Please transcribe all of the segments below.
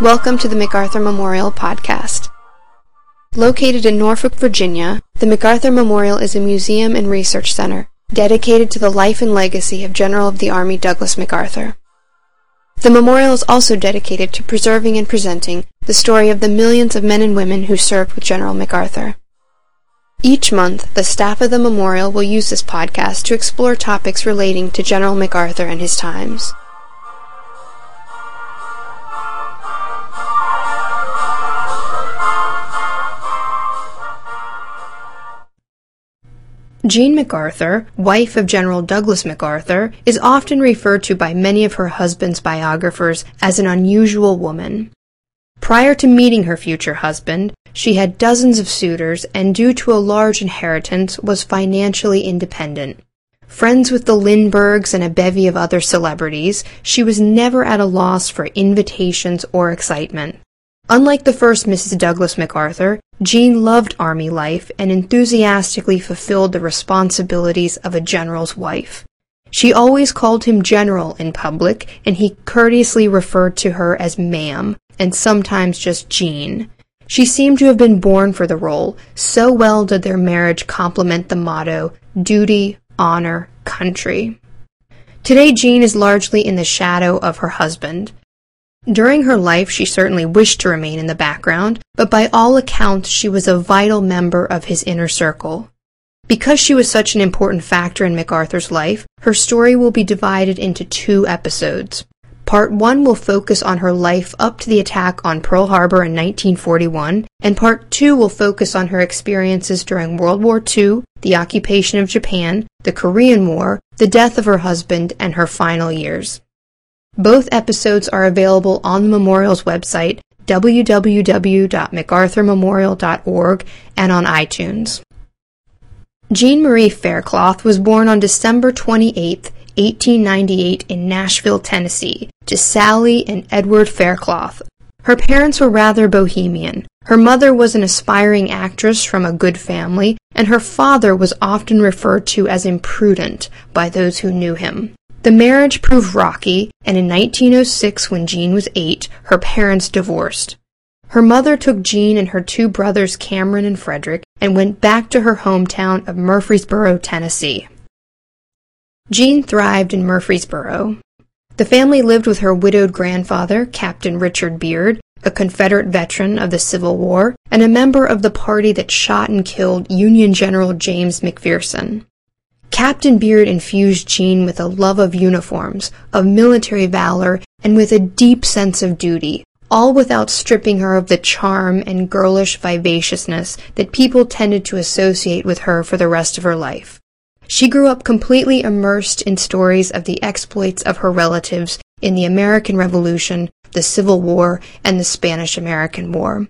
Welcome to the MacArthur Memorial Podcast. Located in Norfolk, Virginia, the MacArthur Memorial is a museum and research center dedicated to the life and legacy of General of the Army Douglas MacArthur. The memorial is also dedicated to preserving and presenting the story of the millions of men and women who served with General MacArthur. Each month, the staff of the memorial will use this podcast to explore topics relating to General MacArthur and his times. Jean MacArthur, wife of General Douglas MacArthur, is often referred to by many of her husband's biographers as an unusual woman. Prior to meeting her future husband, she had dozens of suitors and due to a large inheritance was financially independent. Friends with the Lindberghs and a bevy of other celebrities, she was never at a loss for invitations or excitement. Unlike the first Mrs. Douglas MacArthur, Jean loved army life and enthusiastically fulfilled the responsibilities of a general's wife. She always called him general in public, and he courteously referred to her as ma'am, and sometimes just Jean. She seemed to have been born for the role, so well did their marriage complement the motto, duty, honor, country. Today Jean is largely in the shadow of her husband. During her life, she certainly wished to remain in the background, but by all accounts, she was a vital member of his inner circle. Because she was such an important factor in MacArthur's life, her story will be divided into two episodes. Part 1 will focus on her life up to the attack on Pearl Harbor in 1941, and Part 2 will focus on her experiences during World War II, the occupation of Japan, the Korean War, the death of her husband, and her final years. Both episodes are available on the memorial's website, www.macarthurmemorial.org, and on iTunes. Jean Marie Faircloth was born on December 28, 1898 in Nashville, Tennessee, to Sally and Edward Faircloth. Her parents were rather bohemian. Her mother was an aspiring actress from a good family, and her father was often referred to as imprudent by those who knew him. The marriage proved rocky, and in 1906, when Jean was eight, her parents divorced. Her mother took Jean and her two brothers Cameron and Frederick and went back to her hometown of Murfreesboro, Tennessee. Jean thrived in Murfreesboro. The family lived with her widowed grandfather, Captain Richard Beard, a Confederate veteran of the Civil War, and a member of the party that shot and killed Union General James McPherson. Captain Beard infused Jean with a love of uniforms, of military valor, and with a deep sense of duty, all without stripping her of the charm and girlish vivaciousness that people tended to associate with her for the rest of her life. She grew up completely immersed in stories of the exploits of her relatives in the American Revolution, the Civil War, and the Spanish American War.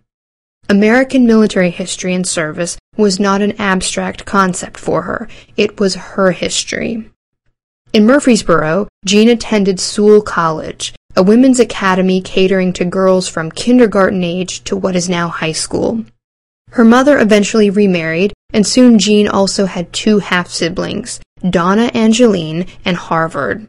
American military history and service was not an abstract concept for her, it was her history. In Murfreesboro, Jean attended Soule College, a women's academy catering to girls from kindergarten age to what is now high school. Her mother eventually remarried, and soon Jean also had two half siblings, Donna Angeline and Harvard.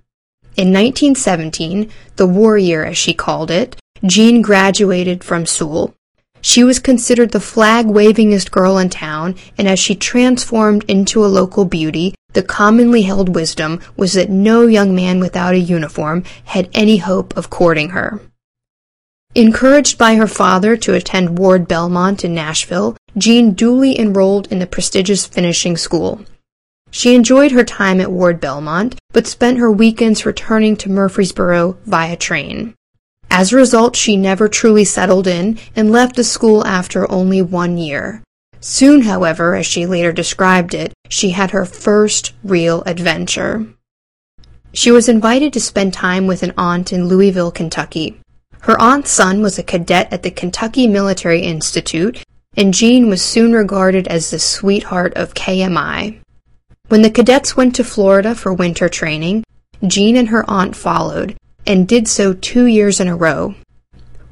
In 1917, the war year as she called it, Jean graduated from Soule. She was considered the flag-wavingest girl in town, and as she transformed into a local beauty, the commonly held wisdom was that no young man without a uniform had any hope of courting her. Encouraged by her father to attend Ward Belmont in Nashville, Jean duly enrolled in the prestigious finishing school. She enjoyed her time at Ward Belmont, but spent her weekends returning to Murfreesboro via train. As a result, she never truly settled in and left the school after only one year. Soon, however, as she later described it, she had her first real adventure. She was invited to spend time with an aunt in Louisville, Kentucky. Her aunt's son was a cadet at the Kentucky Military Institute, and Jean was soon regarded as the sweetheart of KMI. When the cadets went to Florida for winter training, Jean and her aunt followed, and did so two years in a row.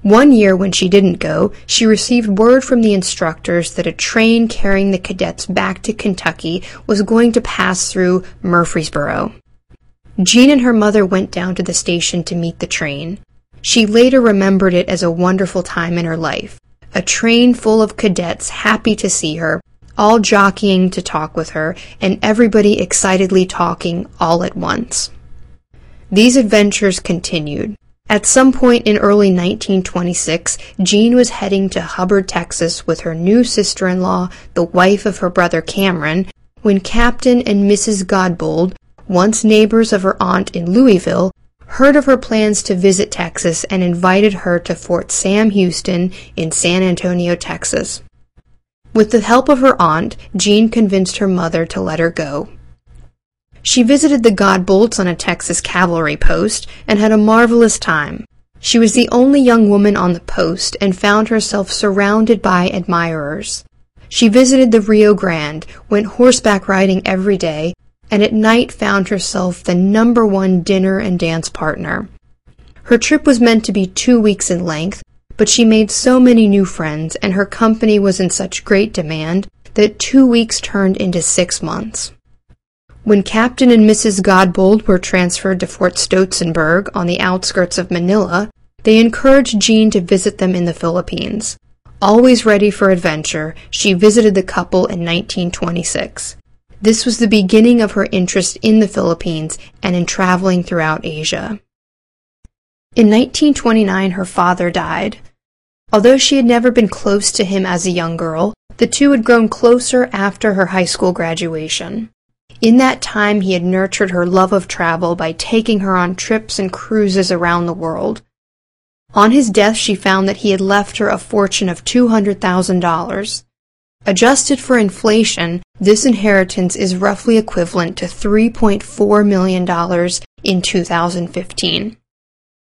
One year when she didn't go, she received word from the instructors that a train carrying the cadets back to Kentucky was going to pass through Murfreesboro. Jean and her mother went down to the station to meet the train. She later remembered it as a wonderful time in her life. A train full of cadets happy to see her, all jockeying to talk with her, and everybody excitedly talking all at once. These adventures continued. At some point in early 1926, Jean was heading to Hubbard, Texas with her new sister-in-law, the wife of her brother Cameron, when Captain and Mrs. Godbold, once neighbors of her aunt in Louisville, heard of her plans to visit Texas and invited her to Fort Sam Houston in San Antonio, Texas. With the help of her aunt, Jean convinced her mother to let her go. She visited the Godbolds on a Texas cavalry post and had a marvelous time. She was the only young woman on the post and found herself surrounded by admirers. She visited the Rio Grande, went horseback riding every day, and at night found herself the number one dinner and dance partner. Her trip was meant to be two weeks in length, but she made so many new friends and her company was in such great demand that two weeks turned into six months. When Captain and Mrs. Godbold were transferred to Fort Stotsenburg on the outskirts of Manila, they encouraged Jean to visit them in the Philippines. Always ready for adventure, she visited the couple in 1926. This was the beginning of her interest in the Philippines and in traveling throughout Asia. In 1929, her father died. Although she had never been close to him as a young girl, the two had grown closer after her high school graduation. In that time, he had nurtured her love of travel by taking her on trips and cruises around the world. On his death, she found that he had left her a fortune of $200,000. Adjusted for inflation, this inheritance is roughly equivalent to $3.4 million in 2015.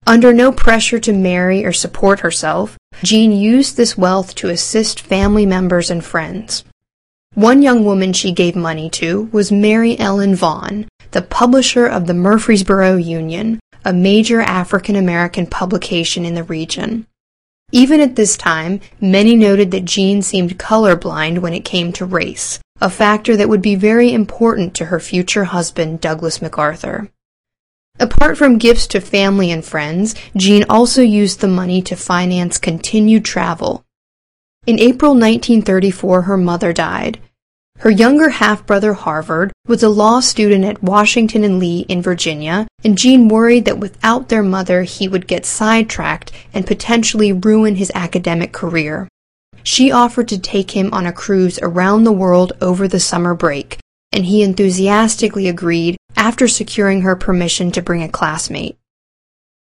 Under no pressure to marry or support herself, Jean used this wealth to assist family members and friends. One young woman she gave money to was Mary Ellen Vaughn, the publisher of the Murfreesboro Union, a major African American publication in the region. Even at this time, many noted that Jean seemed colorblind when it came to race, a factor that would be very important to her future husband, Douglas MacArthur. Apart from gifts to family and friends, Jean also used the money to finance continued travel. In April 1934, her mother died. Her younger half-brother Harvard was a law student at Washington and Lee in Virginia, and Jean worried that without their mother he would get sidetracked and potentially ruin his academic career. She offered to take him on a cruise around the world over the summer break, and he enthusiastically agreed after securing her permission to bring a classmate.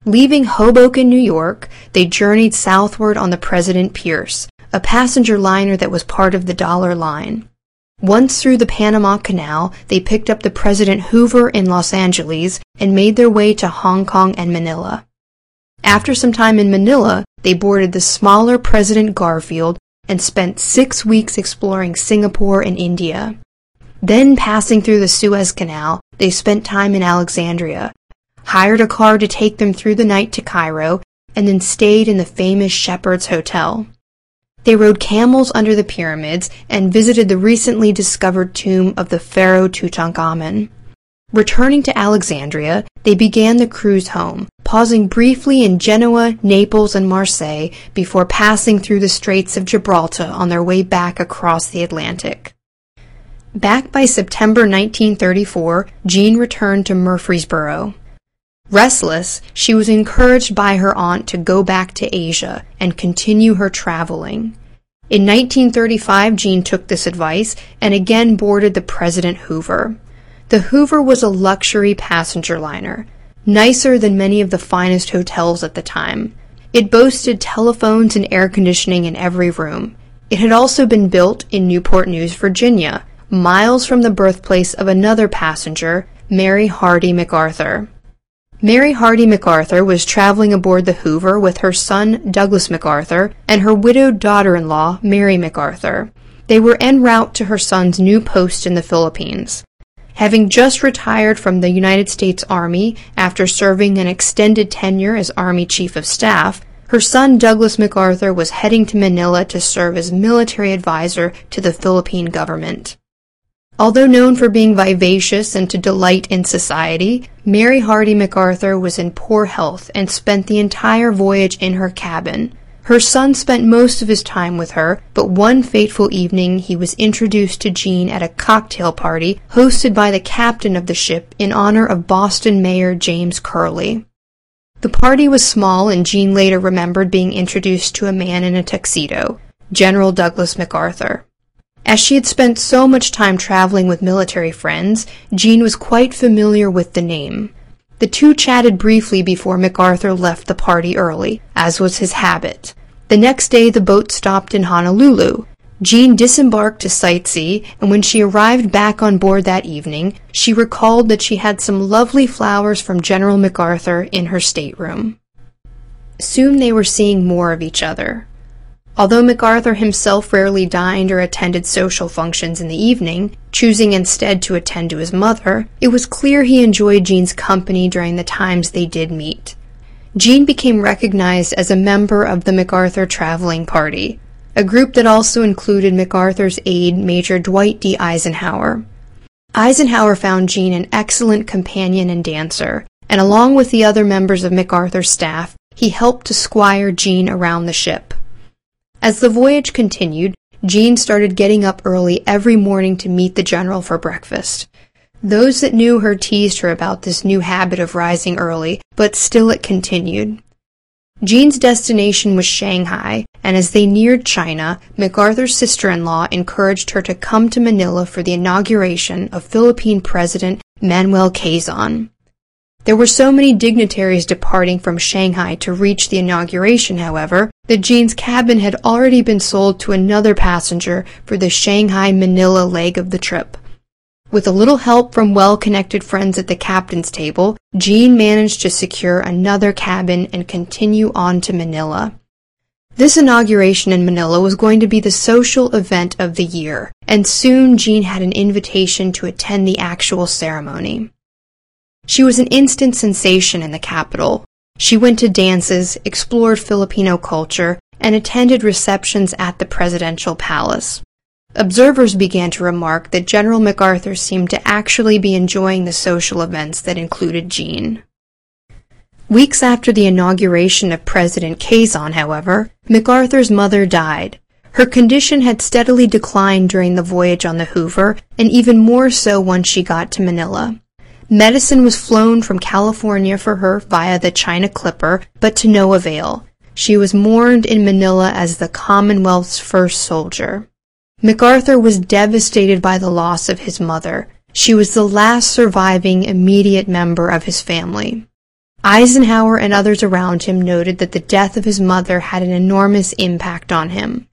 Leaving Hoboken, New York, they journeyed southward on the President Pierce, a passenger liner that was part of the Dollar Line. Once through the Panama Canal, they picked up the President Hoover in Los Angeles and made their way to Hong Kong and Manila. After some time in Manila, they boarded the smaller President Garfield and spent six weeks exploring Singapore and India. Then, passing through the Suez Canal, they spent time in Alexandria, hired a car to take them through the night to Cairo, and then stayed in the famous Shepheard's Hotel. They rode camels under the pyramids and visited the recently discovered tomb of the pharaoh Tutankhamun. Returning to Alexandria, they began the cruise home, pausing briefly in Genoa, Naples, and Marseille before passing through the Straits of Gibraltar on their way back across the Atlantic. Back by September 1934, Jean returned to Murfreesboro. Restless, she was encouraged by her aunt to go back to Asia and continue her traveling. In 1935, Jean took this advice and again boarded the President Hoover. The Hoover was a luxury passenger liner, nicer than many of the finest hotels at the time. It boasted telephones and air conditioning in every room. It had also been built in Newport News, Virginia, miles from the birthplace of another passenger, Mary Hardy MacArthur. Mary Hardy MacArthur was traveling aboard the Hoover with her son Douglas MacArthur and her widowed daughter-in-law Mary MacArthur. They were en route to her son's new post in the Philippines. Having just retired from the United States Army after serving an extended tenure as Army Chief of Staff, her son Douglas MacArthur was heading to Manila to serve as military advisor to the Philippine government. Although known for being vivacious and to delight in society, Mary Hardy MacArthur was in poor health and spent the entire voyage in her cabin. Her son spent most of his time with her, but one fateful evening he was introduced to Jean at a cocktail party hosted by the captain of the ship in honor of Boston Mayor James Curley. The party was small and Jean later remembered being introduced to a man in a tuxedo, General Douglas MacArthur. As she had spent so much time traveling with military friends, Jean was quite familiar with the name. The two chatted briefly before MacArthur left the party early, as was his habit. The next day the boat stopped in Honolulu. Jean disembarked to sightsee, and when she arrived back on board that evening, she recalled that she had some lovely flowers from General MacArthur in her stateroom. Soon they were seeing more of each other. Although MacArthur himself rarely dined or attended social functions in the evening, choosing instead to attend to his mother, it was clear he enjoyed Jean's company during the times they did meet. Jean became recognized as a member of the MacArthur Traveling Party, a group that also included MacArthur's aide Major Dwight D. Eisenhower. Eisenhower found Jean an excellent companion and dancer, and along with the other members of MacArthur's staff, he helped to squire Jean around the ship. As the voyage continued, Jean started getting up early every morning to meet the general for breakfast. Those that knew her teased her about this new habit of rising early, but still it continued. Jean's destination was Shanghai, and as they neared China, MacArthur's sister-in-law encouraged her to come to Manila for the inauguration of Philippine President Manuel Quezon. There were so many dignitaries departing from Shanghai to reach the inauguration, however, that Jean's cabin had already been sold to another passenger for the Shanghai-Manila leg of the trip. With a little help from well-connected friends at the captain's table, Jean managed to secure another cabin and continue on to Manila. This inauguration in Manila was going to be the social event of the year, and soon Jean had an invitation to attend the actual ceremony. She was an instant sensation in the capital. She went to dances, explored Filipino culture, and attended receptions at the presidential palace. Observers began to remark that General MacArthur seemed to actually be enjoying the social events that included Jean. Weeks after the inauguration of President Quezon, however, MacArthur's mother died. Her condition had steadily declined during the voyage on the Hoover, and even more so once she got to Manila. Medicine was flown from California for her via the China Clipper, but to no avail. She was mourned in Manila as the Commonwealth's first soldier. MacArthur was devastated by the loss of his mother. She was the last surviving immediate member of his family. Eisenhower and others around him noted that the death of his mother had an enormous impact on him.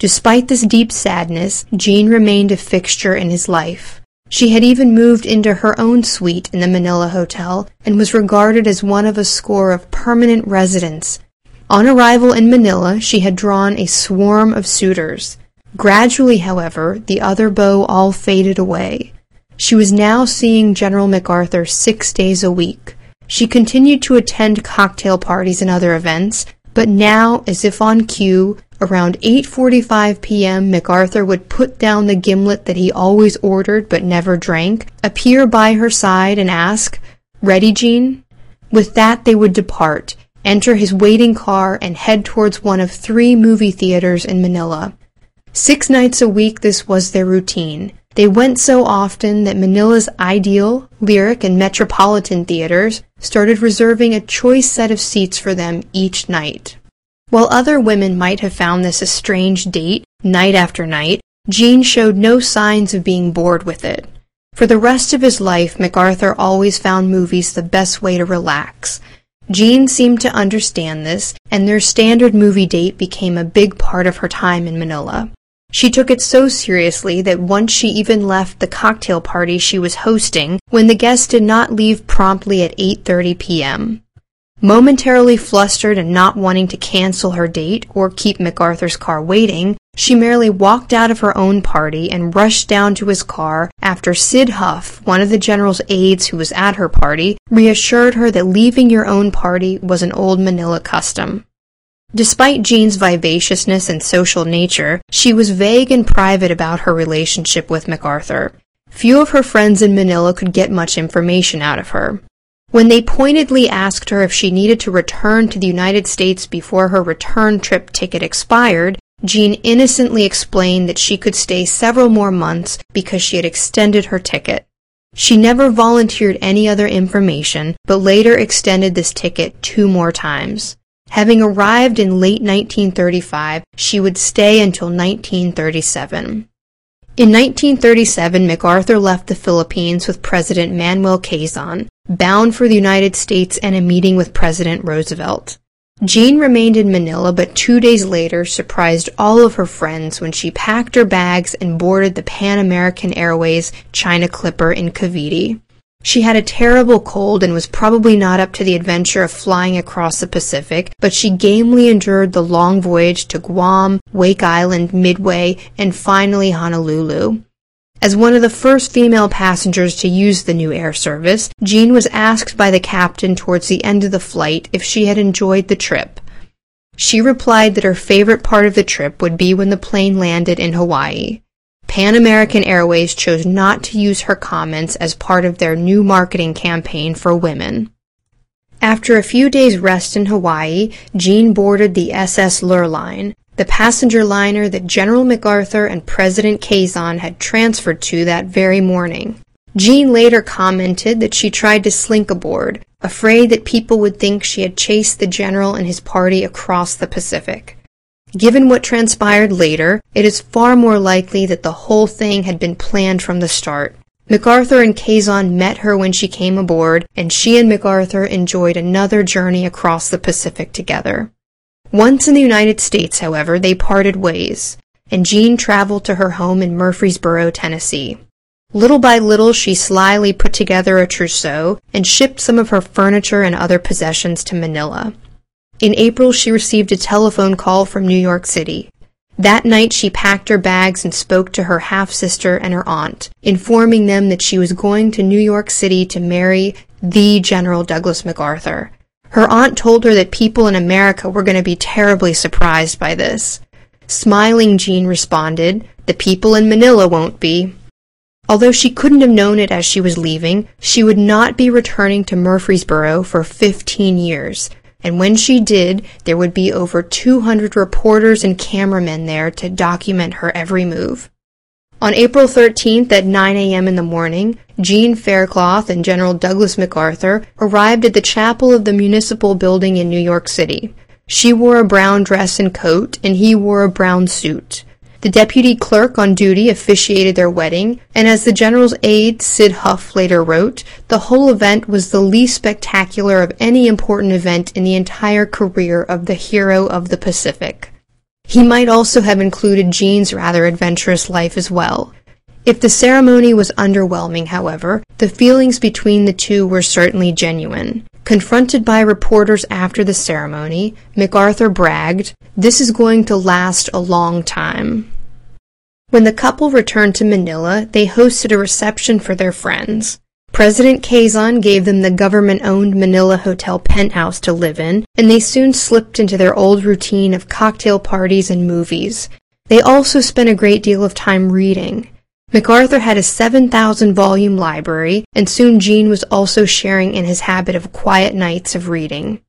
Despite this deep sadness, Jean remained a fixture in his life. She had even moved into her own suite in the Manila Hotel and was regarded as one of a score of permanent residents. On arrival in Manila, she had drawn a swarm of suitors. Gradually, however, the other beaux all faded away. She was now seeing General MacArthur six days a week. She continued to attend cocktail parties and other events, but now, as if on cue, Around 8:45 p.m., MacArthur would put down the gimlet that he always ordered but never drank, appear by her side and ask, "Ready, Jean?" With that they would depart, enter his waiting car and head towards one of three movie theaters in Manila. Six nights a week this was their routine. They went so often that Manila's Ideal, Lyric, and Metropolitan theaters started reserving a choice set of seats for them each night. While other women might have found this a strange date, night after night, Jean showed no signs of being bored with it. For the rest of his life, MacArthur always found movies the best way to relax. Jean seemed to understand this, and their standard movie date became a big part of her time in Manila. She took it so seriously that once she even left the cocktail party she was hosting when the guests did not leave promptly at 8:30 p.m. Momentarily flustered and not wanting to cancel her date or keep MacArthur's car waiting, she merely walked out of her own party and rushed down to his car after Sid Huff, one of the general's aides who was at her party, reassured her that leaving your own party was an old Manila custom. Despite Jean's vivaciousness and social nature, she was vague and private about her relationship with MacArthur. few of her friends in Manila could get much information out of her. When they pointedly asked her if she needed to return to the United States before her return trip ticket expired, Jean innocently explained that she could stay several more months because she had extended her ticket. She never volunteered any other information, but later extended this ticket two more times. Having arrived in late 1935, she would stay until 1937. In 1937, MacArthur left the Philippines with President Manuel Quezon, bound for the United States and a meeting with President Roosevelt. Jean remained in Manila, but two days later surprised all of her friends when she packed her bags and boarded the Pan American Airways China Clipper in Cavite. She had a terrible cold and was probably not up to the adventure of flying across the Pacific, but she gamely endured the long voyage to Guam, Wake Island, Midway, and finally Honolulu. As one of the first female passengers to use the new air service, Jean was asked by the captain towards the end of the flight if she had enjoyed the trip. She replied that her favorite part of the trip would be when the plane landed in Hawaii. Pan American Airways chose not to use her comments as part of their new marketing campaign for women. After a few days' rest in Hawaii, Jean boarded the SS Lurline, the passenger liner that General MacArthur and President Quezon had transferred to that very morning. Jean later commented that she tried to slink aboard, afraid that people would think she had chased the general and his party across the Pacific. Given what transpired later, it is far more likely that the whole thing had been planned from the start. MacArthur and Quezon met her when she came aboard, and she and MacArthur enjoyed another journey across the Pacific together. Once in the United States, however, they parted ways, and Jean traveled to her home in Murfreesboro, Tennessee. Little by little, she slyly put together a trousseau and shipped some of her furniture and other possessions to Manila. In April, she received a telephone call from New York City. That night, she packed her bags and spoke to her half sister and her aunt, informing them that she was going to New York City to marry the General Douglas MacArthur. Her aunt told her that people in America were going to be terribly surprised by this. Smiling, Jean responded, The people in Manila won't be. Although she couldn't have known it as she was leaving, she would not be returning to Murfreesboro for 15 years, and when she did, there would be over 200 reporters and cameramen there to document her every move. On April 13th at 9 a.m. in the morning, Jean Faircloth and General Douglas MacArthur arrived at the chapel of the municipal building in New York City. She wore a brown dress and coat, and he wore a brown suit. The deputy clerk on duty officiated their wedding, and as the general's aide, Sid Huff, later wrote, the whole event was the least spectacular of any important event in the entire career of the hero of the Pacific. He might also have included Jean's rather adventurous life as well. If the ceremony was underwhelming, however, the feelings between the two were certainly genuine. Confronted by reporters after the ceremony, MacArthur bragged, This is going to last a long time. When the couple returned to Manila, they hosted a reception for their friends. President Quezon gave them the government-owned Manila Hotel penthouse to live in, and they soon slipped into their old routine of cocktail parties and movies. They also spent a great deal of time reading. MacArthur had a 7,000 volume library, and soon Jean was also sharing in his habit of quiet nights of reading.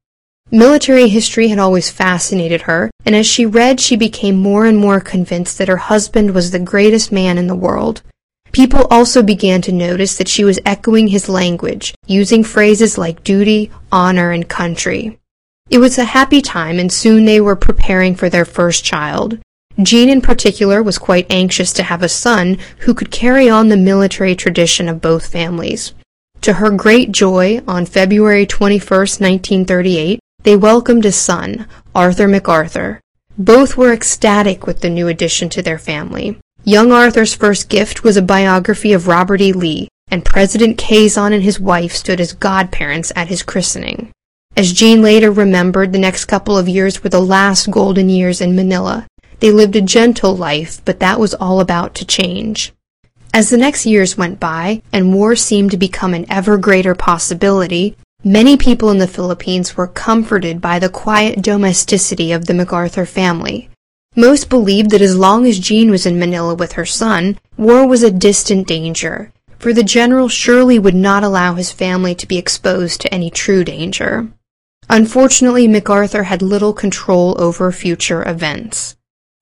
Military history had always fascinated her, and as she read, she became more and more convinced that her husband was the greatest man in the world. People also began to notice that she was echoing his language, using phrases like duty, honor, and country. It was a happy time, and soon they were preparing for their first child. Jean in particular was quite anxious to have a son who could carry on the military tradition of both families. To her great joy, on February 21, 1938, they welcomed a son, Arthur MacArthur. Both were ecstatic with the new addition to their family. Young Arthur's first gift was a biography of Robert E. Lee, and President Quezon and his wife stood as godparents at his christening. As Jean later remembered, the next couple of years were the last golden years in Manila, they lived a gentle life, but that was all about to change. As the next years went by, and war seemed to become an ever greater possibility, many people in the Philippines were comforted by the quiet domesticity of the MacArthur family. Most believed that as long as Jean was in Manila with her son, war was a distant danger, for the general surely would not allow his family to be exposed to any true danger. Unfortunately, MacArthur had little control over future events.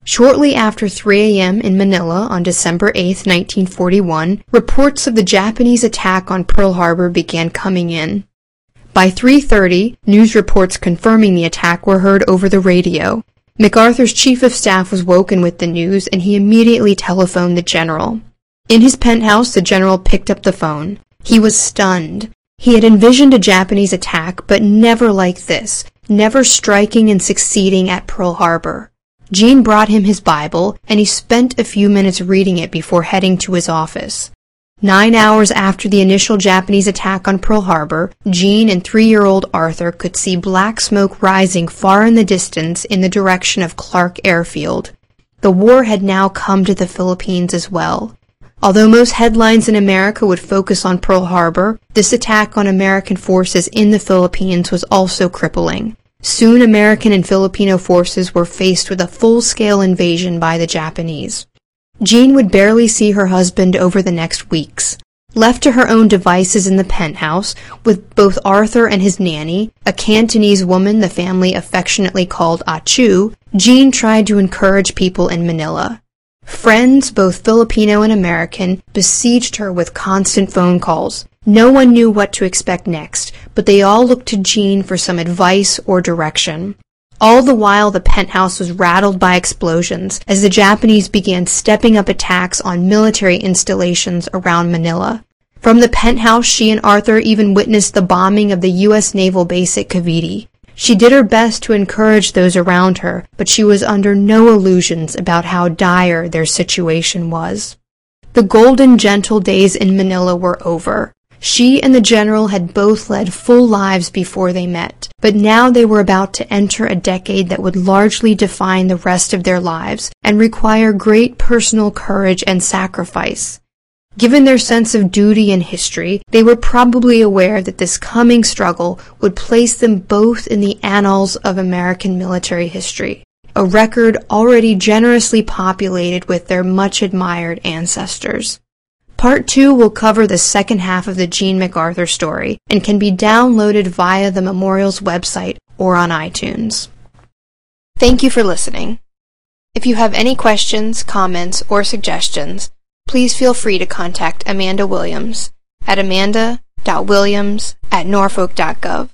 Shortly after 3 a.m. in Manila on December 8, 1941, reports of the Japanese attack on Pearl Harbor began coming in. By 3.30, news reports confirming the attack were heard over the radio. MacArthur's chief of staff was woken with the news and he immediately telephoned the general. In his penthouse, the general picked up the phone. He was stunned. He had envisioned a Japanese attack, but never like this, never striking and succeeding at Pearl Harbor. Jean brought him his Bible, and he spent a few minutes reading it before heading to his office. Nine hours after the initial Japanese attack on Pearl Harbor, Jean and three-year-old Arthur could see black smoke rising far in the distance in the direction of Clark Airfield. The war had now come to the Philippines as well. Although most headlines in America would focus on Pearl Harbor, this attack on American forces in the Philippines was also crippling. Soon American and Filipino forces were faced with a full-scale invasion by the Japanese. Jean would barely see her husband over the next weeks. Left to her own devices in the penthouse, with both Arthur and his nanny, a Cantonese woman the family affectionately called Achu, Jean tried to encourage people in Manila. Friends, both Filipino and American, besieged her with constant phone calls. No one knew what to expect next, but they all looked to Jean for some advice or direction. All the while, the penthouse was rattled by explosions as the Japanese began stepping up attacks on military installations around Manila. From the penthouse, she and Arthur even witnessed the bombing of the U.S. naval base at Cavite. She did her best to encourage those around her, but she was under no illusions about how dire their situation was. The golden gentle days in Manila were over. She and the general had both led full lives before they met, but now they were about to enter a decade that would largely define the rest of their lives and require great personal courage and sacrifice. Given their sense of duty and history, they were probably aware that this coming struggle would place them both in the annals of American military history, a record already generously populated with their much admired ancestors. Part 2 will cover the second half of the Jean MacArthur story and can be downloaded via the Memorial's website or on iTunes. Thank you for listening. If you have any questions, comments, or suggestions, please feel free to contact Amanda Williams at amanda.williams at norfolk.gov.